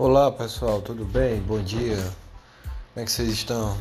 Olá pessoal, tudo bem? Bom dia. Como é que vocês estão?